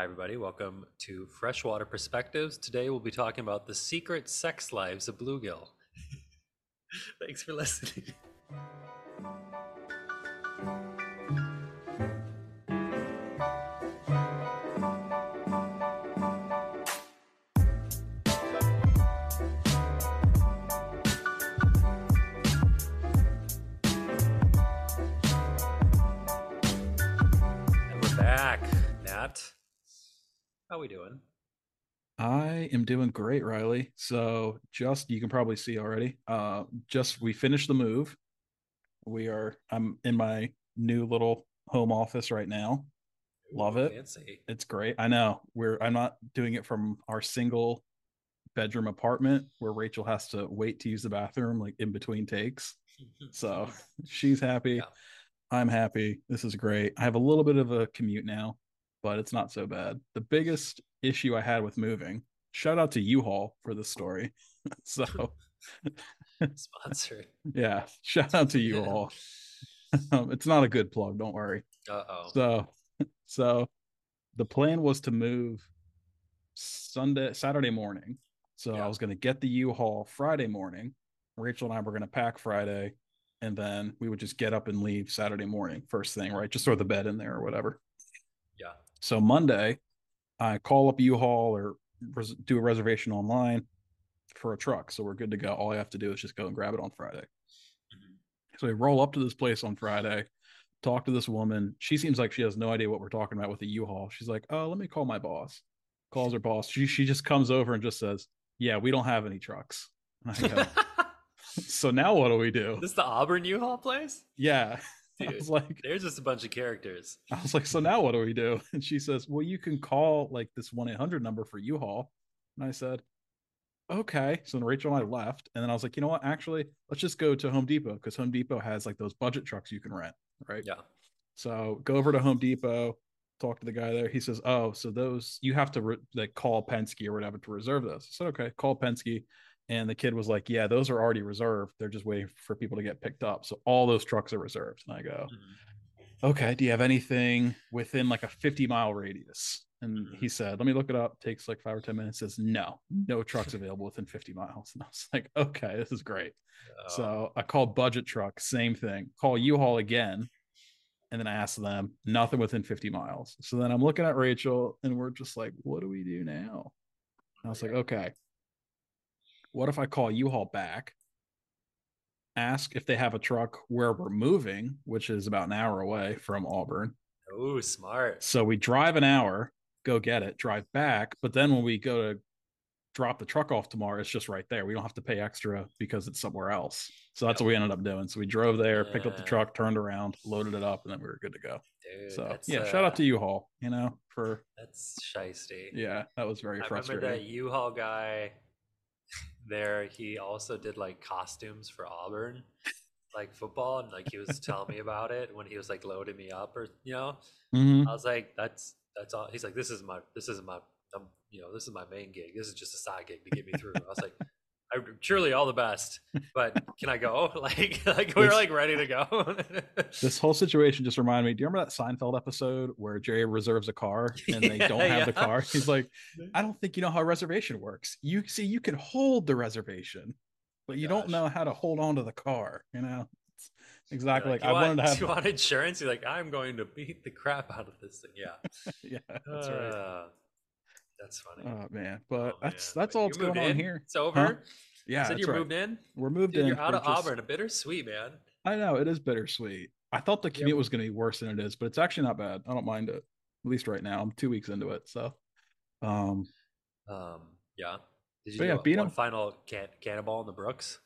Hi, everybody. Welcome to Freshwater Perspectives. Today we'll be talking about the secret sex lives of bluegill. Thanks for listening. How we doing? I am doing great, Riley. So just you can probably see already. Uh just we finished the move. We are I'm in my new little home office right now. Love Ooh, it. Fancy. It's great. I know. We're I'm not doing it from our single bedroom apartment where Rachel has to wait to use the bathroom like in between takes. So she's happy. Yeah. I'm happy. This is great. I have a little bit of a commute now, but it's not so bad. The biggest issue I had with moving, shout out to U-Haul for this story. so, Sponsored. yeah, shout out to U-Haul. um, it's not a good plug, don't worry. Uh oh. So, so the plan was to move Sunday, Saturday morning. So Yeah. I was going to get the U-Haul Friday morning. Rachel and I were going to pack Friday, and then we would just get up and leave Saturday morning, first thing, right? Just throw the bed in there or whatever. Yeah. So Monday, I call up U-Haul or res- do a reservation online for a truck. So we're good to go. All I have to do is just go and grab it on Friday. Mhm. So we roll up to this place on Friday, talk to this woman. She seems like she has no idea what we're talking about with the U-Haul. She's like, "Oh, let me call my boss." Calls her boss. She she just comes over and just says, "Yeah, we don't have any trucks." And I go, so now what do we do? this the Auburn U-Haul place? Yeah. I was like, there's just a bunch of characters. I was like, so now what do we do? And she says, well, you can call like this 1 800 number for U Haul. And I said, okay. So then Rachel and I left. And then I was like, you know what? Actually, let's just go to Home Depot because Home Depot has like those budget trucks you can rent. Right. Yeah. So go over to Home Depot, talk to the guy there. He says, oh, so those you have to re- like call Penske or whatever to reserve those. I said, okay, call Penske. And the kid was like, yeah, those are already reserved. They're just waiting for people to get picked up. So all those trucks are reserved. And I go, Mhm. okay, do you have anything within like a 50 mile radius? And he said, let me look it up. Takes like five or 10 minutes. Says, no, no trucks available within 50 miles. And I was like, okay, this is great. Oh, So I called Budget Truck, same thing. Call U-Haul again. And then I asked them, nothing within 50 miles. So then I'm looking at Rachel and we're just like, what do we do now? And I was like, okay, what if I call U-Haul back? Ask if they have a truck where we're moving, which is about an hour away from Auburn. oh, smart. So we drive an hour, go get it, drive back. But then when we go to drop the truck off tomorrow, it's just right there. We don't have to pay extra because it's somewhere else. So that's what we ended up doing. So we drove there, picked up the truck, turned around, loaded it up, and then we were good to go. Dude, so yeah, shout uh, out to U-Haul, you know, for That's shisty. yeah, that was very I remember frustrating. that U-Haul guy there. He also did like costumes for Auburn, like football, and like he was telling me about it when he was like loading me up, or you know, Mhm. I was like, "That's that's all." He's like, "This is my this is my um, you know this is my main gig. This is just a side gig to get me through." I was like, I, "Truly, all the best, but can I go?" Like, like we are like ready to go. This whole situation just reminded me. Do you remember that Seinfeld episode where Jerry reserves a car and they Yeah, don't have the car? He's like, I don't think you know how reservation works. You see, you can hold the reservation, but you don't know how to hold on to the car. You know, it's exactly Like, like, I want, wanted to have. you want insurance? You're like, I'm going to beat the crap out of this thing. Yeah, yeah, that's right. Uh, That's funny. Oh man, but Oh, that's man. that's all that's going moved on here. It's over. Huh? Yeah, Said you're right. moved in. We're moved Dude, in. you're out of just- Auburn. Bittersweet, man. I know it is bittersweet. I thought the commute but- was going to be worse than it is, but it's actually not bad. I don't mind it. At least right now, I'm two weeks into it. So, um, Um, yeah. Did you yeah, a- beat one 'em. final can- cannonball in the Brooks?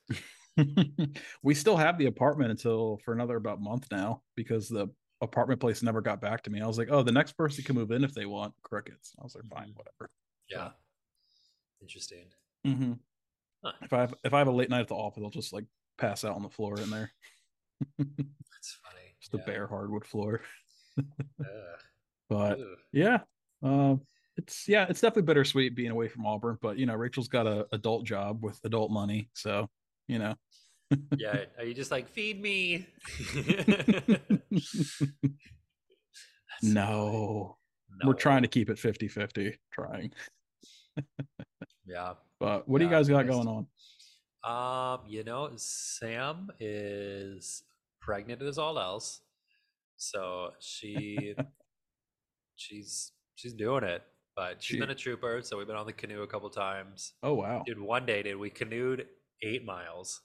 we still have the apartment until for another about month now because the apartment place never got back to me. I was like, oh, the next person can move in if they want crickets. I was like, fine, Mhm. whatever. Yeah. Interesting. hmm Huh. If I have if I have a late night at the office, I'll just like pass out on the floor in there, That's funny. just a yeah. bare hardwood floor. Ugh. But Ugh. yeah, um, it's yeah, it's definitely bittersweet being away from Auburn. But you know, Rachel's got a adult job with adult money, so you know. Yeah. Are you just like feed me? No, we're trying to keep it 50-50, trying. Yeah. But what do you guys got going on? Um, you know, Sam is pregnant as all else. So she she's she's doing it. But she's She- been a trooper, so we've been on the canoe a couple times. Oh wow. Dude, one day did we canoed eight miles.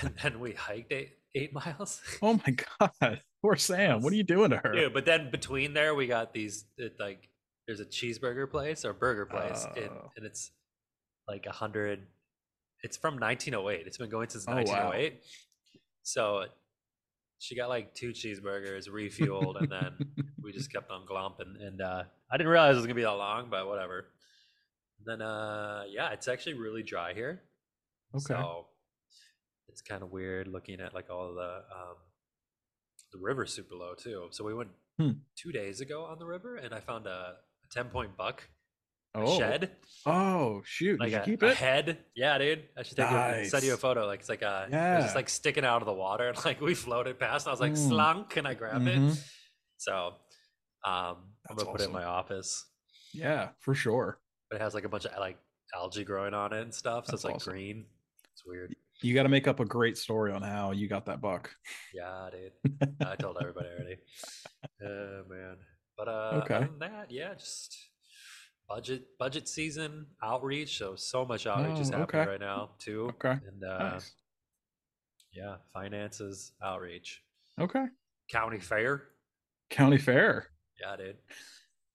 And then we hiked eight eight miles. Oh my god. Poor Sam. What are you doing to her? Dude, but then between there we got these it, like there's a cheeseburger place or burger place and, Oh. and it's like a hundred it's from 1908 it's been going since Oh, wow. 1908 so she got like two cheeseburgers refueled and then we just kept on glomping and uh i didn't realize it was gonna be that long but whatever and then uh yeah it's actually really dry here Okay. so it's kind of weird looking at like all the um the river super low too so we went Hmm. two days ago on the river and i found a, a 10 point buck oh. shed Oh shoot. like Did you a, keep a it? head. Yeah, dude. I should take you, send you a photo. Like it's like a, it Yeah. just like sticking out of the water, and like we floated past. And I was like, Mm. slunk, and I grabbed it. Mhm. So, um, I'm gonna put it in my office. Yeah, for sure. But it has like a bunch of like algae growing on it and stuff, so That's it's like awesome. green. It's weird. You got to make up a great story on how you got that buck. Yeah, dude. I told everybody already. Oh man. But uh, Okay. other than that, yeah, just budget budget season outreach. So so much outreach is Oh, happening okay. right now too. Okay. And uh, Nice. yeah, finances outreach. Okay. County fair. County fair. Yeah, dude.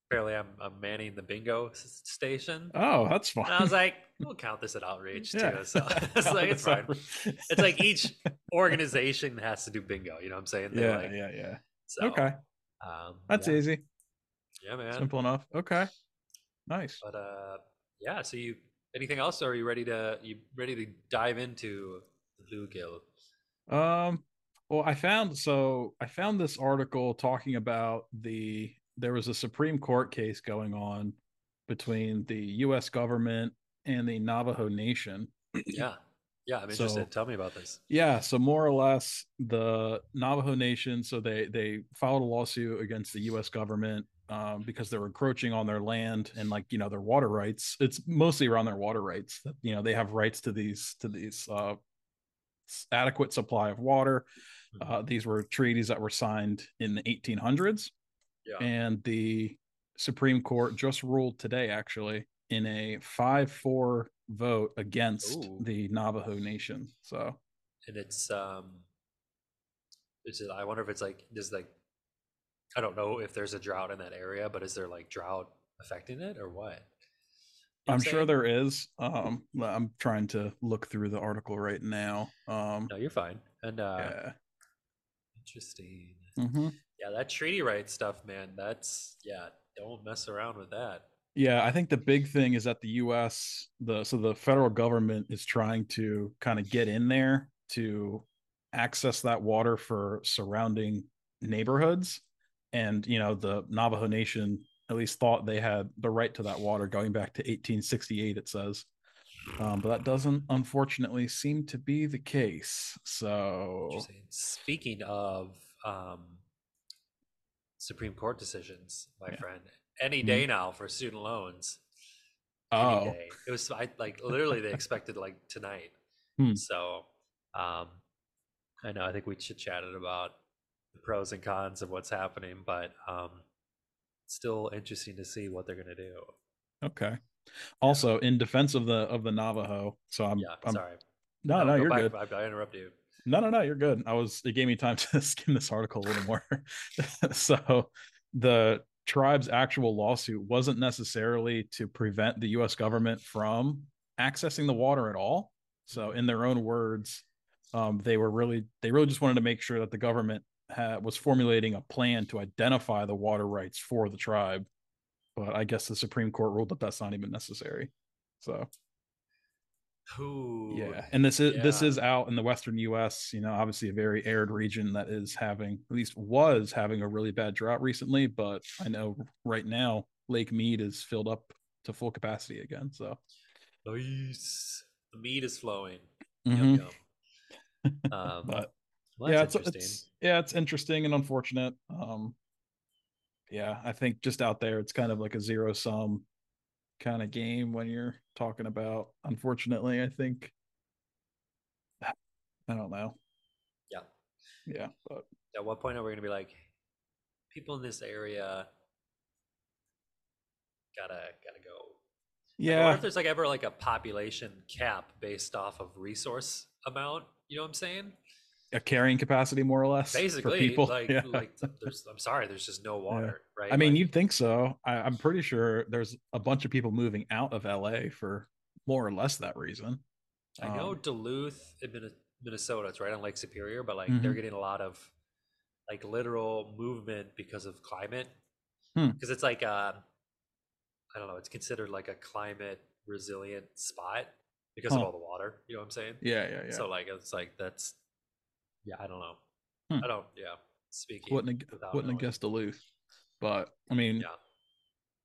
Apparently, I'm, I'm manning the bingo station. Oh, that's fun. And I was like, we'll count this at outreach Yeah. too. So it's like it's fine. It's like each organization has to do bingo. You know what I'm saying? They're yeah, like- yeah, yeah. So, okay. Um, That's yeah. easy. Yeah, man. Simple enough. Okay. Nice. But uh, yeah. So you anything else? Or are you ready to you ready to dive into bluegill? Um, well, I found so I found this article talking about the there was a Supreme Court case going on between the U.S. government and the Navajo Nation. Yeah, yeah. I'm So- Tell me about this. Yeah, so more or less, the Navajo Nation. So they they filed a lawsuit against the U.S. government um, because they're encroaching on their land and like you know their water rights. It's mostly around their water rights. That you know they have rights to these to these uh, adequate supply of water. Mhm. Uh, these were treaties that were signed in the 1800s, yeah. and the Supreme Court just ruled today, actually, in a five-four vote against Ooh. the Navajo Nation. So. and it's um is it i wonder if it's like does like i don't know if there's a drought in that area but is there like drought affecting it or what You know I'm what sure there is. Um, I'm trying to look through the article right now. Um, no you're fine and uh yeah. interesting Mhm. Yeah that treaty right stuff man that's yeah don't mess around with that Yeah, I think the big thing is that the U.S. the so the federal government is trying to kind of get in there to access that water for surrounding neighborhoods, and you know the Navajo Nation at least thought they had the right to that water going back to 1868. It says, um, but that doesn't unfortunately seem to be the case. So speaking of um supreme court decisions my Yeah. friend any Mhm. day now for student loans any oh, day. It was I like literally they expected like tonight. Hmm. So um I know I think we chit chatted about the pros and cons of what's happening, but um still interesting to see what they're gonna do. Okay. Also, in defense of the of the Navajo, so I'm, yeah, I'm sorry. no, no, go you're back. good. I, I interrupt you. No, no, no, you're good. I was it gave me time to skim this article a little more. so the tribe's actual lawsuit wasn't necessarily to prevent the US government from accessing the water at all. So in their own words, um, they were really they really just wanted to make sure that the government had, was formulating a plan to identify the water rights for the tribe. But I guess the Supreme Court ruled that that's not even necessary. So Ooh, yeah, and this is this is out in the western U.S. You know, obviously a very arid region that is having, at least was having a really bad drought recently. But I know right now Lake Mead is filled up to full capacity again. So nice. The mead is flowing. Mhm. Yum, yum. Um, but well, yeah, it's, interesting. it's yeah, it's interesting and unfortunate. Um, yeah, I think just out there, it's kind of like a zero sum kind of game when you're talking about. Unfortunately, I think I don't know. Yeah. Yeah, but At what point are we gonna be like, people in this area gotta gotta go? Like, yeah, if there's like ever like a population cap based off of resource amount, you know what I'm saying? A carrying capacity more or less for Basically, people. like yeah. like there's I'm sorry, there's just no water, right? I mean, Like, you'd think so. I, I'm pretty sure there's a bunch of people moving out of LA for more or less that reason. I know um, Duluth Minnesota, it's right on Lake Superior, but like they're Mhm. getting a lot of like literal movement because of climate. Hmm. Because it's like uh, I don't know, it's considered like a climate resilient spot because of all the water. You know what I'm saying? Yeah, yeah, yeah. So like it's like that's yeah, I don't know. Hmm. I don't yeah. Speaking wouldn't have, wouldn't have guessed Duluth, but I mean, Yeah.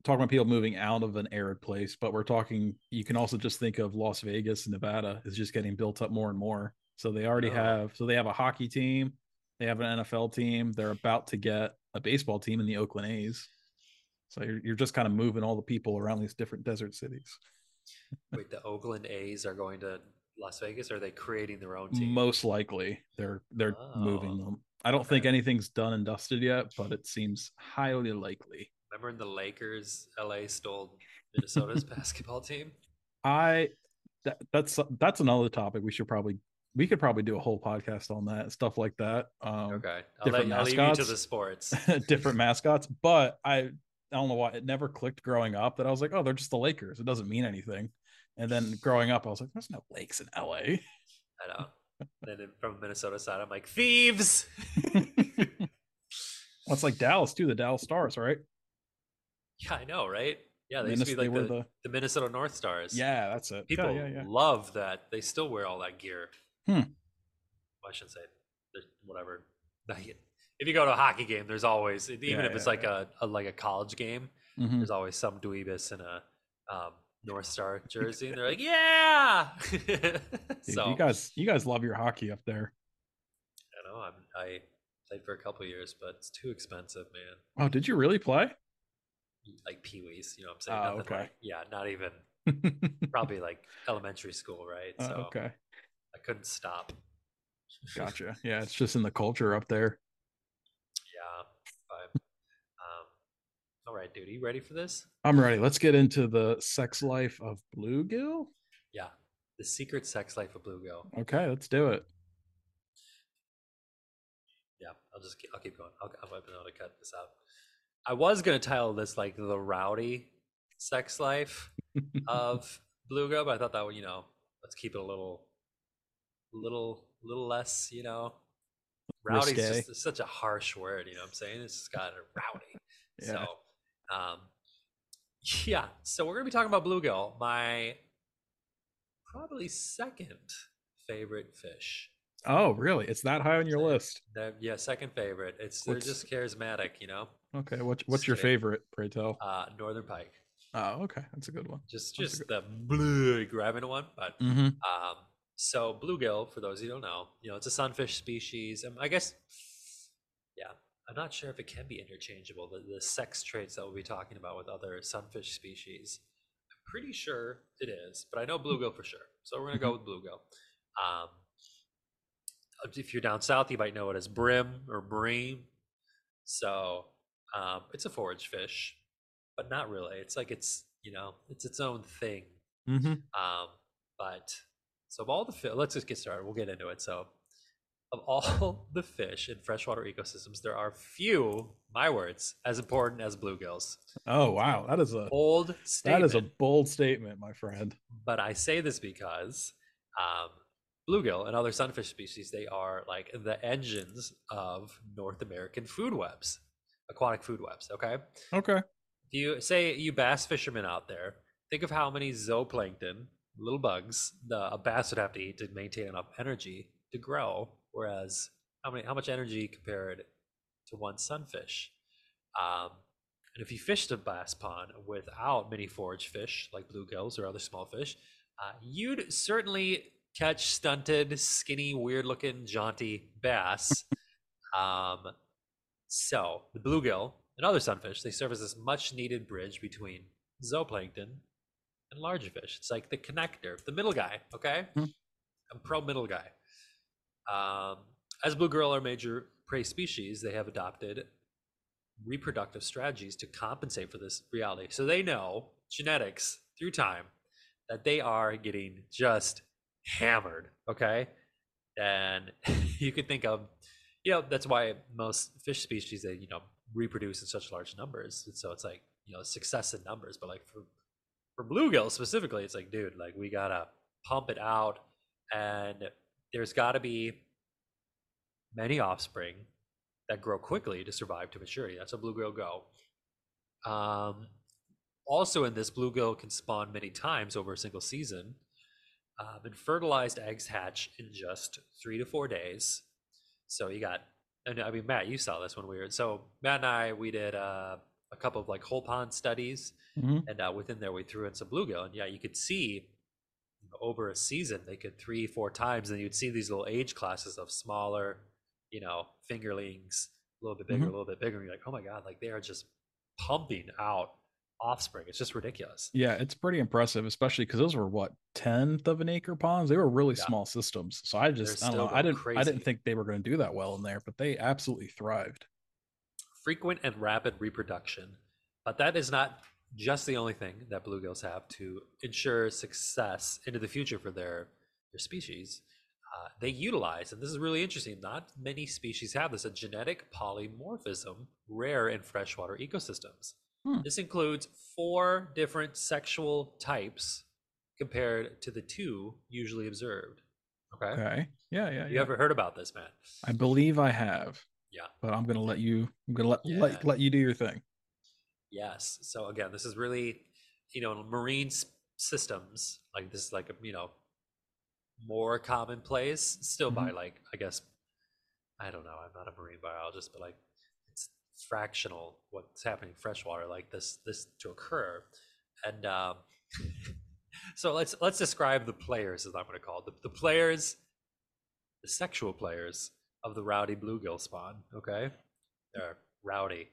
talking about people moving out of an arid place, but we're talking. You can also just think of Las Vegas, Nevada, is just getting built up more and more. So they already have. So they have a hockey team, they have an NFL team. They're about to get a baseball team in the Oakland A's. So you're you're just kind of moving all the people around these different desert cities. Wait, the Oakland A's are going to Las Vegas are they creating their own team? Most likely, they're they're moving Oh, them. I don't think anything's done and dusted yet, but it seems highly likely. Remember when the Lakers LA stole Minnesota's basketball team? I that, that's that's another topic we should probably we could probably do a whole podcast on that stuff like that. Um, Okay. I'll, let, different leave you to mascots. the sports. different mascots, but I I don't know why it never clicked growing up that I was like, oh, they're just the Lakers. It doesn't mean anything. And then growing up, I was like, there's no lakes in LA. I know. then from Minnesota side, I'm like, thieves. Well, it's like Dallas too, the Dallas Stars, right? yeah, I know, right? Yeah, they used to be like they the, the Minnesota North Stars. Yeah, that's it. People yeah, yeah, yeah. love that. They still wear all that gear. Hmm. Well, I shouldn't say whatever. If you go to a hockey game, there's always even if it's like a, a like a college game, Mhm. there's always some dweebus in a um, North Star jersey, and they're like, "Yeah." Dude, so you guys, you guys love your hockey up there. I know I'm, I played for a couple years, but it's too expensive, man. Oh, did you really play? Like Pee Wee's, you know what I'm saying? Oh, Nothing okay. like- yeah, not even probably like elementary school, right? Oh, So okay, I couldn't stop. gotcha. Yeah, it's just in the culture up there. Yeah, but um, all right, dude, you ready for this? I'm ready. Let's get into the sex life of bluegill. Yeah, the secret sex life of bluegill. Okay, let's do it. Yeah, I'll just keep, I'll keep going. I'll, I might be able to cut this out. I was gonna title this like the rowdy sex life of bluegill, but I thought that would you know let's keep it a little, little, little less you know. Rowdy's Risque. just such a harsh word, you know what I'm saying? It's just got a rowdy. Yeah. So, um, yeah. So we're gonna be talking about bluegill, my probably second favorite fish. Oh, really? It's that high on your list? That, yeah, second favorite. It's they're What's- just charismatic, you know. Okay. What, what's your kidding. favorite? Pray tell. Uh, Northern pike, Oh, okay. That's a good one. just That's just the blue grabbing one, but Mm-hmm. um, so bluegill, for those who don't know, you know, it's a sunfish species. I guess, I'm not sure if it can be interchangeable. The, the sex traits that we'll be talking about with other sunfish species, I'm pretty sure it is, but I know bluegill for sure. So we're gonna go with bluegill. Um, if you're down south, you might know it as brim or bream. So um, it's a forage fish, but not really. It's like it's you know it's its own thing. Mm-hmm. Um, but so of all the fish, let's just get started. We'll get into it. So of all the fish in freshwater ecosystems, there are few, my words, as important as bluegills. Oh, wow. That is a Bold that statement. is a bold statement, my friend. but I say this because um, bluegill and other sunfish species, they are like the engines of North American food webs, aquatic food webs. Okay. Okay. You say you bass fishermen out there, think of how many zooplankton, little bugs, the a bass would have to eat to maintain enough energy to grow. Whereas how many how much energy compared to one sunfish? Um, and if you fished a bass pond without many forage fish like bluegills or other small fish, uh, you'd certainly catch stunted, skinny, weird-looking, jaunty bass. um, so the bluegill and other sunfish, they serve as this much needed bridge between zooplankton and larger fish. It's like the connector, the middle guy. Okay, Hmm. I'm pro middle guy. Um, as bluegill are major prey species, they have adopted reproductive strategies to compensate for this reality. So they know genetics through time that they are getting just hammered. Okay, and you could think of, you know, that's why most fish species they you know reproduce in such large numbers. And so it's like you know success in numbers, but like for for bluegill specifically, it's like, dude, like we gotta pump it out, and there's got to be many offspring that grow quickly to survive to maturity. That's how bluegill go. Um, also, in this, bluegill can spawn many times over a single season, um, and fertilized eggs hatch in just three to four days. So you got, and I mean, Matt, you saw this one weird. So Matt and I, we did uh, a couple of like whole pond studies, Mhm. and uh, within there, we threw in some bluegill, and yeah, you could see over a season they could three, four times, and you'd see these little age classes of smaller, you know, fingerlings, a little bit bigger, Mhm. a little bit bigger. And you're like, oh my god, like they are just pumping out offspring. It's just ridiculous. Yeah, it's pretty impressive, especially because those were what tenth of an acre ponds. They were really Yeah. small systems. So I just I don't know. I didn't I didn't think they were going to do that well in there, but they absolutely thrived. frequent and rapid reproduction. But that is not just the only thing that bluegills have to ensure success into the future for their their species. Uh, they utilize, and this is really interesting. Not many species have this a genetic polymorphism, rare in freshwater ecosystems. Hmm. This includes four different sexual types compared to the two usually observed. Okay, Okay. Yeah, yeah, you yeah. ever heard about this, Matt? I believe I have. Yeah. But I'm gonna let you I'm gonna let Yeah. let, let you do your thing. Yes. So again, this is really, you know, marine s- systems like this is like a you know more commonplace still by like I guess I don't know. I'm not a marine biologist, but like it's fractional what's happening in freshwater like this this to occur, and um, so let's let's describe the players as I'm going to call it the, the players, the sexual players of the rowdy bluegill spawn. Okay, they're rowdy.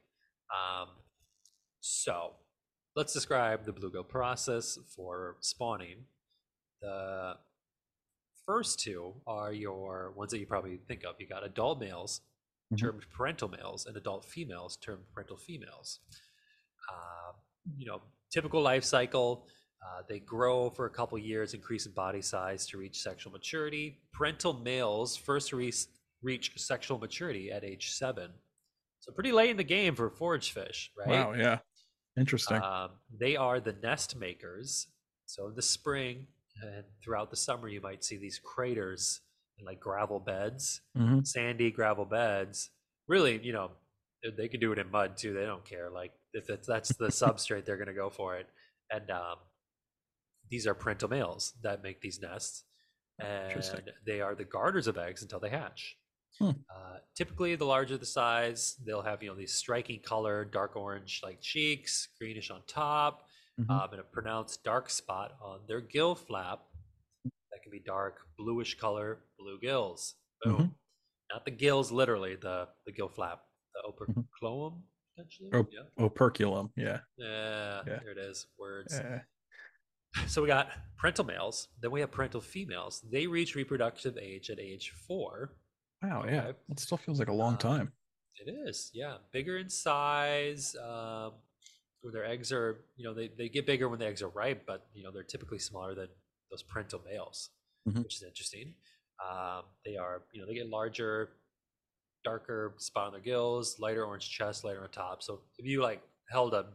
Um, so let's describe the bluegill process for spawning. The first two are your ones that you probably think of. You got adult males Mhm. termed parental males and adult females termed parental females. Uh, you know, typical life cycle. Uh, they grow for a couple years, increase in body size to reach sexual maturity. Parental males first reach, reach sexual maturity at age seven. So pretty late in the game for forage fish, right? Wow, yeah. Interesting. Um, they are the nest makers. So in the spring and throughout the summer, you might see these craters and like gravel beds, Mhm. sandy gravel beds. Really, you know, they- can do it in mud too. They don't care. Like if that's the substrate, they're going to go for it. And um, these are parental males that make these nests, and they are the garters of eggs until they hatch. Hmm. Uh, typically, the larger the size, they'll have you know these striking color, dark orange like cheeks, greenish on top, Mhm. um, and a pronounced dark spot on their gill flap that can be dark bluish color, blue gills. Boom. Mhm. Not the gills, literally the the gill flap, the operculum potentially. Oh, Yeah. Operculum. Yeah. yeah, yeah. there it is. Words. Yeah. So we got parental males, then we have parental females. They reach reproductive age at age four. Wow, yeah. That still feels like a long Um, time. It is, yeah, bigger in size. Um, where their eggs are, you know, they, they get bigger when the eggs are ripe, but you know they're typically smaller than those parental males, Mhm. which is interesting. Um, they are, you know, they get larger, darker spot on their gills, lighter orange chest, lighter on top. So if you like held a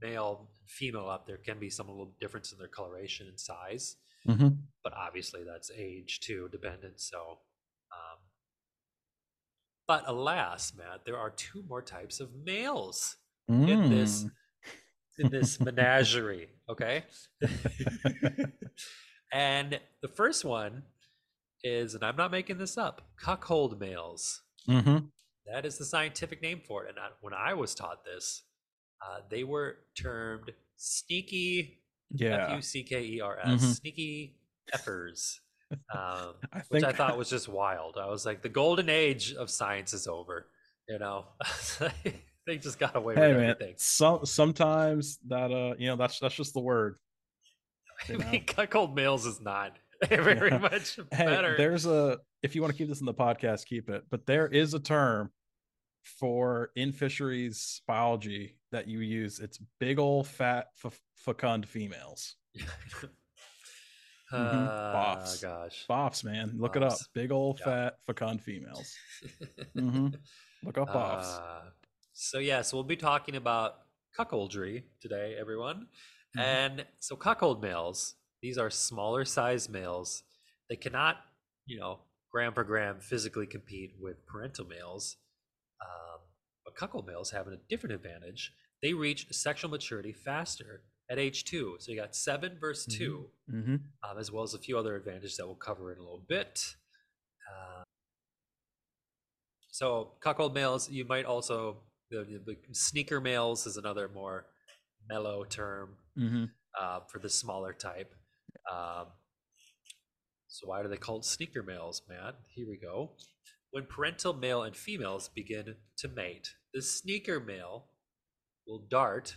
male and female up, there can be some little difference in their coloration and size hmm but obviously that's age too dependent so but alas matt there are two more types of males in this Mm. in this menagerie okay and the first one is and i'm not making this up cuckold males hmm that is the scientific name for it and I, when i was taught this uh, they were termed sneaky Yeah. F U C K E R S, Mhm. sneaky effers, um, I which I thought was just wild. I was like, the golden age of science is over. You know, they just got away Hey with man, everything. some sometimes that uh you know that's that's just the word. I you know? mean, cuckold males is not very Yeah. much Hey, better. there's a if you want to keep this in the podcast, keep it. But there is a term for in fisheries biology that you use. It's big old fat f- fecund females. Ah, Boffs. gosh. Boffs, man, look it up. Big old Yeah. fat fecund females. Mhm. Look up boffs. Uh, so yeah, so we'll be talking about cuckoldry today, everyone. Mhm. And so cuckold males, these are smaller size males. They cannot, you know, gram for gram physically compete with parental males. Um, but cuckold males have a different advantage. They reach sexual maturity faster at age two. So you got seven versus Mhm. 2 hmm um, as well as a few other advantages that we'll cover in a little bit. Uh, so cuckold males, you might also the, the sneaker males is another more mellow term hmm uh, for the smaller type. Um, so why are they called sneaker males, Matt? Here we go. When parental male and females begin to mate, the sneaker male will dart,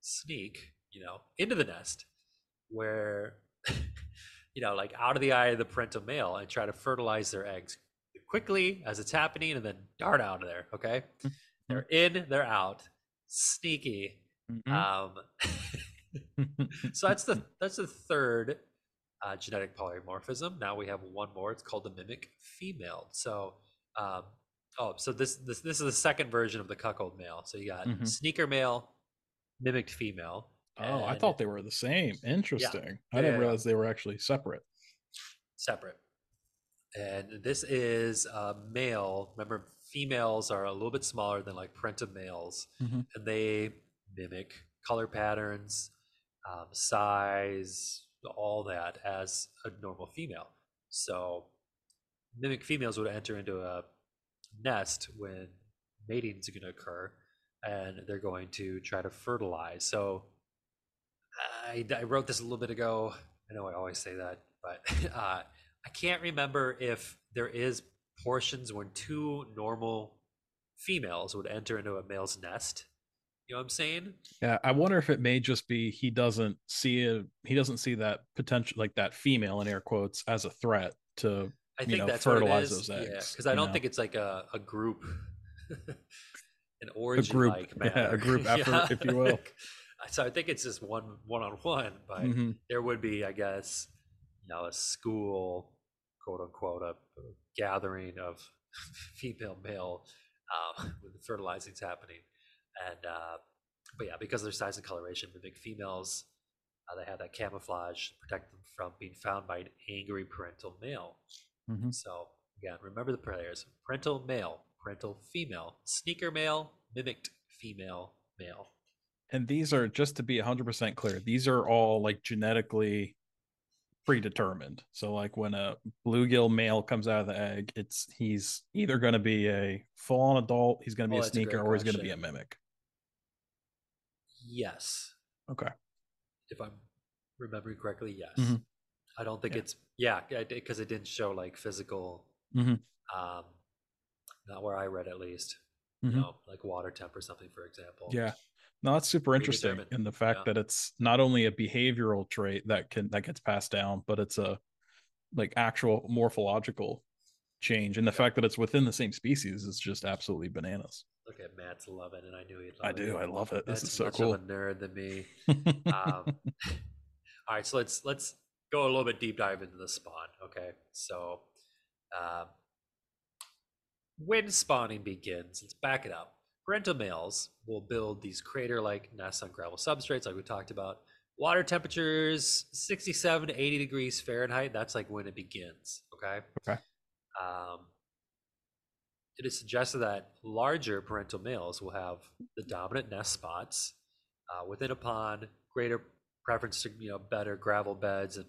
sneak, you know, into the nest, where, you know, like out of the eye of the parental male and try to fertilize their eggs quickly as it's happening, and then dart out of there. Okay, they're in, they're out, sneaky. Mhm. Um, so that's the that's the third uh, genetic polymorphism. Now we have one more. It's called the mimic female. So, um, oh, so this this this is the second version of the cuckold male. So you got Mhm. sneaker male, mimicked female. Oh, I thought they were the same. Interesting. I didn't yeah, realize they were actually separate. separate. And this is uh, male. Remember, females are a little bit smaller than like parental males, Mhm. and they mimic color patterns, um, size, all that as a normal female. So, mimic females would enter into a nest when mating is going to occur, and they're going to try to fertilize. So, I, I wrote this a little bit ago. I know I always say that, but uh, I can't remember if there is portions when two normal females would enter into a male's nest. You know what I'm saying? Yeah, I wonder if it may just be he doesn't see a he doesn't see that potential like that female in air quotes as a threat to I You think know, that's what it fertilize those Yeah, eggs, because I don't know? think it's like a, a group, an a origin group like yeah, a group effort, if you will. So I think it's just one one on one, but Mhm. there would be, I guess, you know, a school, quote unquote, a, a gathering of female male um, when the fertilizing's happening, and uh, but yeah, because of their size and coloration, the big females, uh, they have that camouflage to protect them from being found by an angry parental male. Mhm. So again, remember the players: parental male, parental female, sneaker male, mimicked female, male. And these are just to be 100% clear, these are all like genetically predetermined. So like when a bluegill male comes out of the egg, it's he's either going to be a full-on adult, he's going to be Oh, a that's a sneaker or he's going to be a mimic. Yes, Okay. if I'm remembering correctly, yes. Mhm. I don't think Yeah. it's yeah, because it didn't show like physical. Mhm. Um, not where I read at least. Mhm. You know, like water temp or something, for example. Yeah. No, that's super interesting. And the fact yeah. that it's not only a behavioral trait that can that gets passed down, but it's a like actual morphological change. And the fact that it's within the same species is just absolutely bananas. Look at Matt's loving it. I knew he'd love I it. do. I love it. This is so cool. of a nerd than me. um, all right, so let's let's go a little bit deep dive into the spawn. Okay, so um, when spawning begins, let's back it up. Parental males will build these crater-like nests on gravel substrates, like we talked about. Water temperatures 67 to 80 degrees Fahrenheit. That's like when it begins. Okay. Okay. Um, it is suggested that larger parental males will have the dominant nest spots uh, within a pond, greater preference to you know better gravel beds, and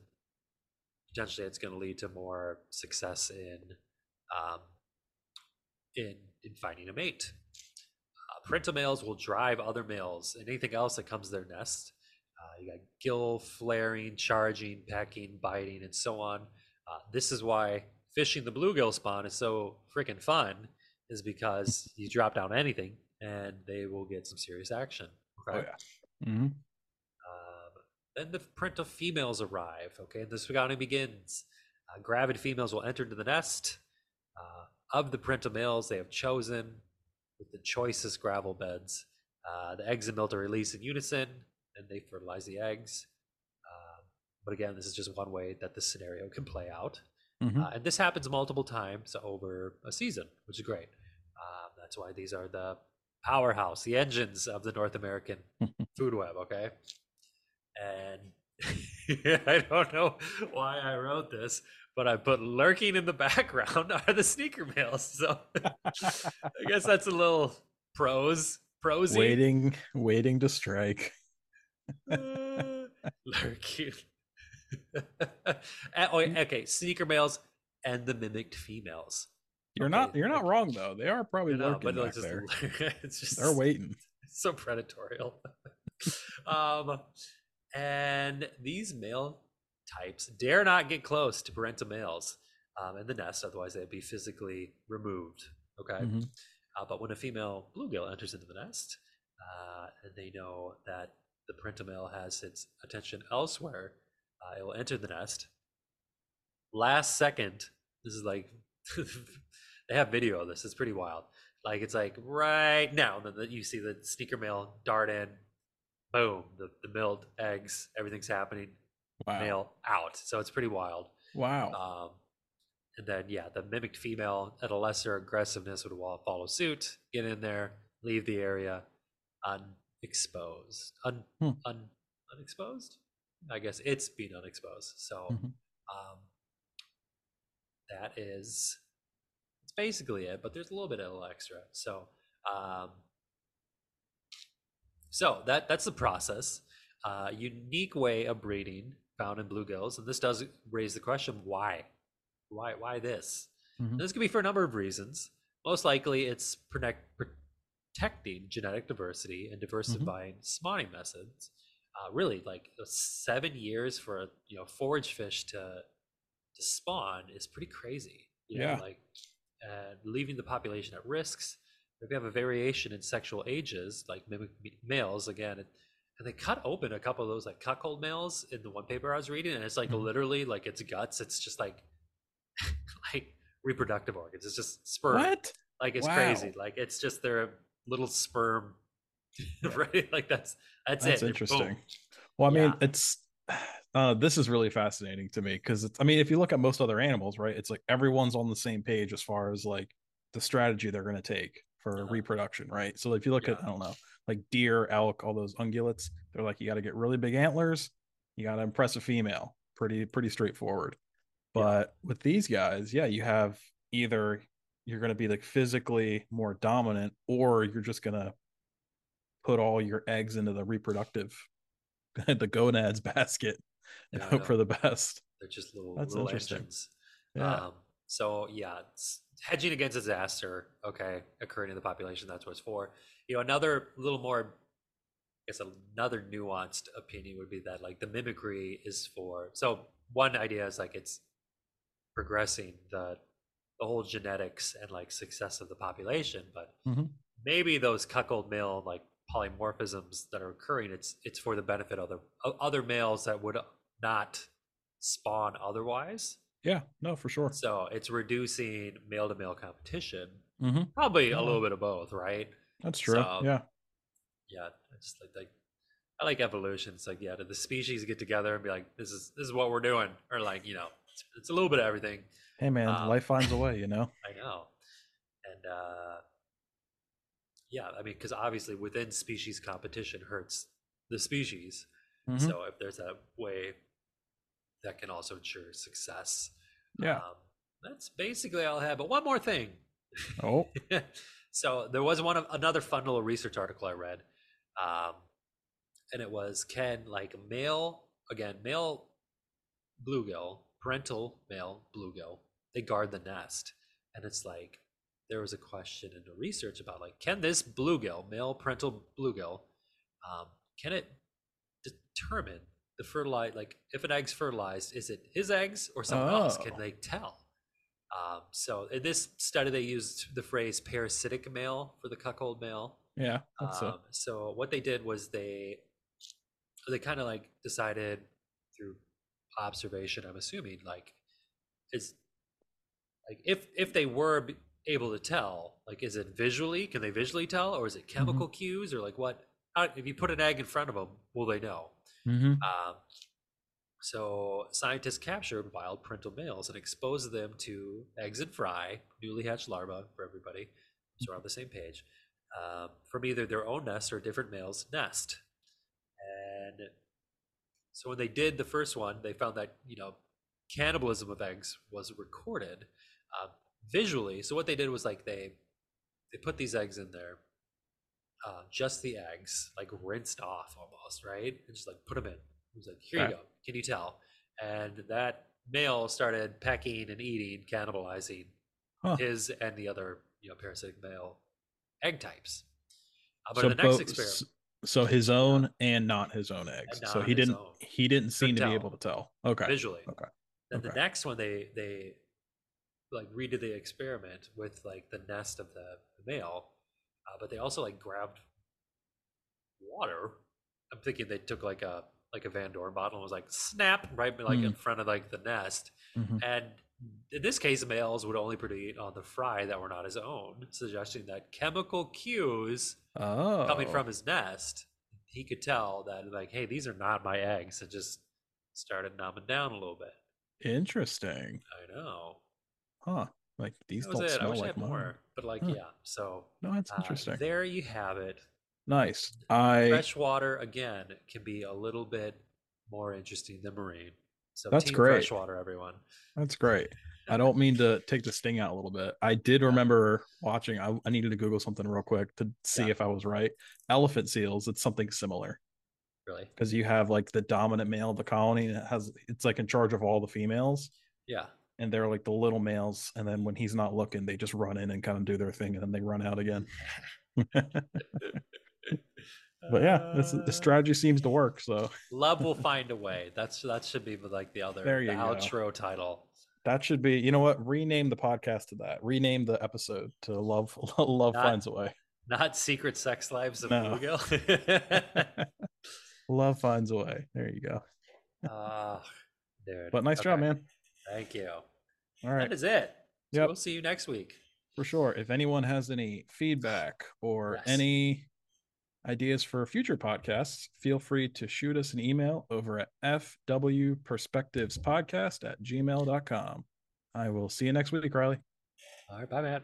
potentially it's going to lead to more success in um, in in finding a mate. Parental males will drive other males and anything else that comes to their nest. Uh, you got gill flaring, charging, pecking, biting, and so on. Uh, this is why fishing the bluegill spawn is so freaking fun, is because you drop down anything and they will get some serious action. Oh Okay. yeah. hmm Um, then the parental females arrive. Okay, and the spaghetti begins. Uh, gravid females will enter into the nest. Uh, of the parental males they have chosen, with the choicest gravel beds, uh, the eggs and milt are released in unison, and they fertilize the eggs. Um, but again, this is just one way that the scenario can play out. hmm Uh, and this happens multiple times over a season, which is great. Um, that's why these are the powerhouse, the engines of the North American food web. Okay, and I don't know why I wrote this, but I put lurking in the background are the sneaker males. So I guess that's a little prose, prosy. waiting, waiting to strike. Uh, lurking. Oh, okay, sneaker males and the mimicked females. You're not. You're not wrong though. They are probably You know, lurking but back just, there. it's just They're waiting. so predatorial. um, and these male types dare not get close to parental males um, in the nest, otherwise they'd be physically removed. Okay. Mhm. Uh, but when a female bluegill enters into the nest, uh, and they know that the parental male has its attention elsewhere, uh, it will enter the nest. Last second, this is like they have video of this. It's pretty wild. Like it's like right now, that you see the sneaker male dart in, boom, the the milled eggs, everything's happening, Wow. male out. So it's pretty wild. Wow. Um, and then, yeah, the mimicked female at a lesser aggressiveness would follow suit, get in there, leave the area unexposed. Un, Hmm. un, unexposed? I guess it's being unexposed. So Mhm. um, that is, it's basically it, but there's a little bit of a little extra. So, um, so that that's the process. Uh, unique way of breeding found in bluegills, and this does raise the question: why, why, why this? Mhm. This could be for a number of reasons. Most likely, it's protect, protecting genetic diversity and diversifying spawning methods. Uh, really, like seven years for a you know forage fish to to spawn is pretty crazy. You know, Yeah. like and leaving the population at risks. If you have a variation in sexual ages, like mimic males, again, and they cut open a couple of those like cuckold males in the one paper I was reading, and it's like Mhm. literally like its guts. It's just like like reproductive organs. It's just sperm. What? Like it's Wow. crazy. Like it's just their little sperm, right? Like that's that's, That's it. Interesting. Well, I mean, Yeah. it's uh, this is really fascinating to me because it's. I mean, if you look at most other animals, right, it's like everyone's on the same page as far as like the strategy they're going to take for Uh-huh. reproduction, right? So if you look at I don't know, like deer, elk, all those ungulates, they're like you got to get really big antlers, you got to impress a female. Pretty pretty straightforward. Yeah. But with these guys, yeah, you have either you're going to be like physically more dominant or you're just going to put all your eggs into the reproductive the gonads basket and Yeah, hope for the best. They're just little That's little interesting. engines. Yeah. Um, so yeah, it's hedging against disaster. Okay, occurring in the population. That's what it's for. You know, another little more, I guess, another nuanced opinion would be that like the mimicry is for. So one idea is like it's progressing the the whole genetics and like success of the population, but Mhm. maybe those cuckold male like polymorphisms that are occurring, it's it's for the benefit of the other males that would not spawn otherwise. yeah, no, for sure. So it's reducing male to male competition. hmm Probably Yeah. a little bit of both, right? That's true. So- yeah. Yeah, I just like, like I like evolution. It's like yeah, did the species get together and be like, this is this is what we're doing, or like you know, it's, it's a little bit of everything. Hey man, Um, life finds a way, you know. I know, and uh yeah, I mean, because obviously within species competition hurts the species. Mhm. So if there's a way that can also ensure success, Yeah. um, that's basically all I have. But one more thing. Oh, so there was one of another fun little research article I read, um, and it was can like male again male bluegill parental male bluegill they guard the nest, and it's like there was a question in the research about like can this bluegill male parental bluegill um, can it determine the fertilize like if an egg's fertilized is it his eggs or someone else? Can Oh. they tell um, so in this study they used the phrase parasitic male for the cuckold male Yeah. Um, so what they did was they they kind of like decided through observation. I'm assuming like is like if if they were able to tell, like is it visually? Can they visually tell, or is it chemical cues, or like what? How, if you put an egg in front of them, will they know? hmm Um, so scientists captured wild parental males and exposed them to eggs and fry, newly hatched larvae for everybody, so we're on the same page, um, from either their own nest or different male's nest. And so when they did the first one, they found that you know cannibalism of eggs was recorded um, visually. So what they did was like they they put these eggs in there, uh, just the eggs, like rinsed off almost, right, and just like put them in. It was like, here Right. you go. Can you tell? And that male started pecking and eating, cannibalizing Huh. his and the other you know parasitic male egg types. Uh, but so the next both- experiment, so his own and not his own eggs. So he didn't own. he didn't seem to be able to tell. Okay. visually. Okay. Then the next one they they like redid the experiment with like the nest of the, the male, uh, but they also like grabbed water. I'm thinking they took like a like a Van Dorn bottle and was like snap right like in front of like the nest. Mhm. And in this case, males would only produce on the fry that were not his own, suggesting that chemical cues Oh. coming from his nest, he could tell that like, hey, these are not my eggs, and just started numbing down a little bit. Interesting. I know. Huh. Like these don't it. Smell like more, but like, Huh. yeah. So No, that's uh, interesting. there you have it. Nice. I Fresh water again can be a little bit more interesting than marine. So That's great. freshwater, everyone. that's great. I don't mean to take the sting out a little bit. I did Yeah. remember watching. I, I needed to Google something real quick to see Yeah. if I was right. Elephant seals. It's something similar Really? because you have like the dominant male of the colony that has. It's like in charge of all the females, Yeah. and they're like the little males. And then when he's not looking, they just run in and kind of do their thing, and then they run out again. But yeah, this Uh, the strategy seems to work. So Love will find a way. That's that should be like the other There the go. outro title. that should be. You know what? Rename the podcast to that. Rename the episode to "Love Love Not- Finds a Way." Not secret sex lives of No. Love finds a way. There you go. Ah, dude. But nice job, man. Thank you. All That right, is it. So Yep. we'll see you next week. for sure. If anyone has any feedback or Yes. any ideas for future podcasts, feel free to shoot us an email over at fwperspectivespodcast at gmail.com. I will see you next week, Riley. All right, bye, Matt.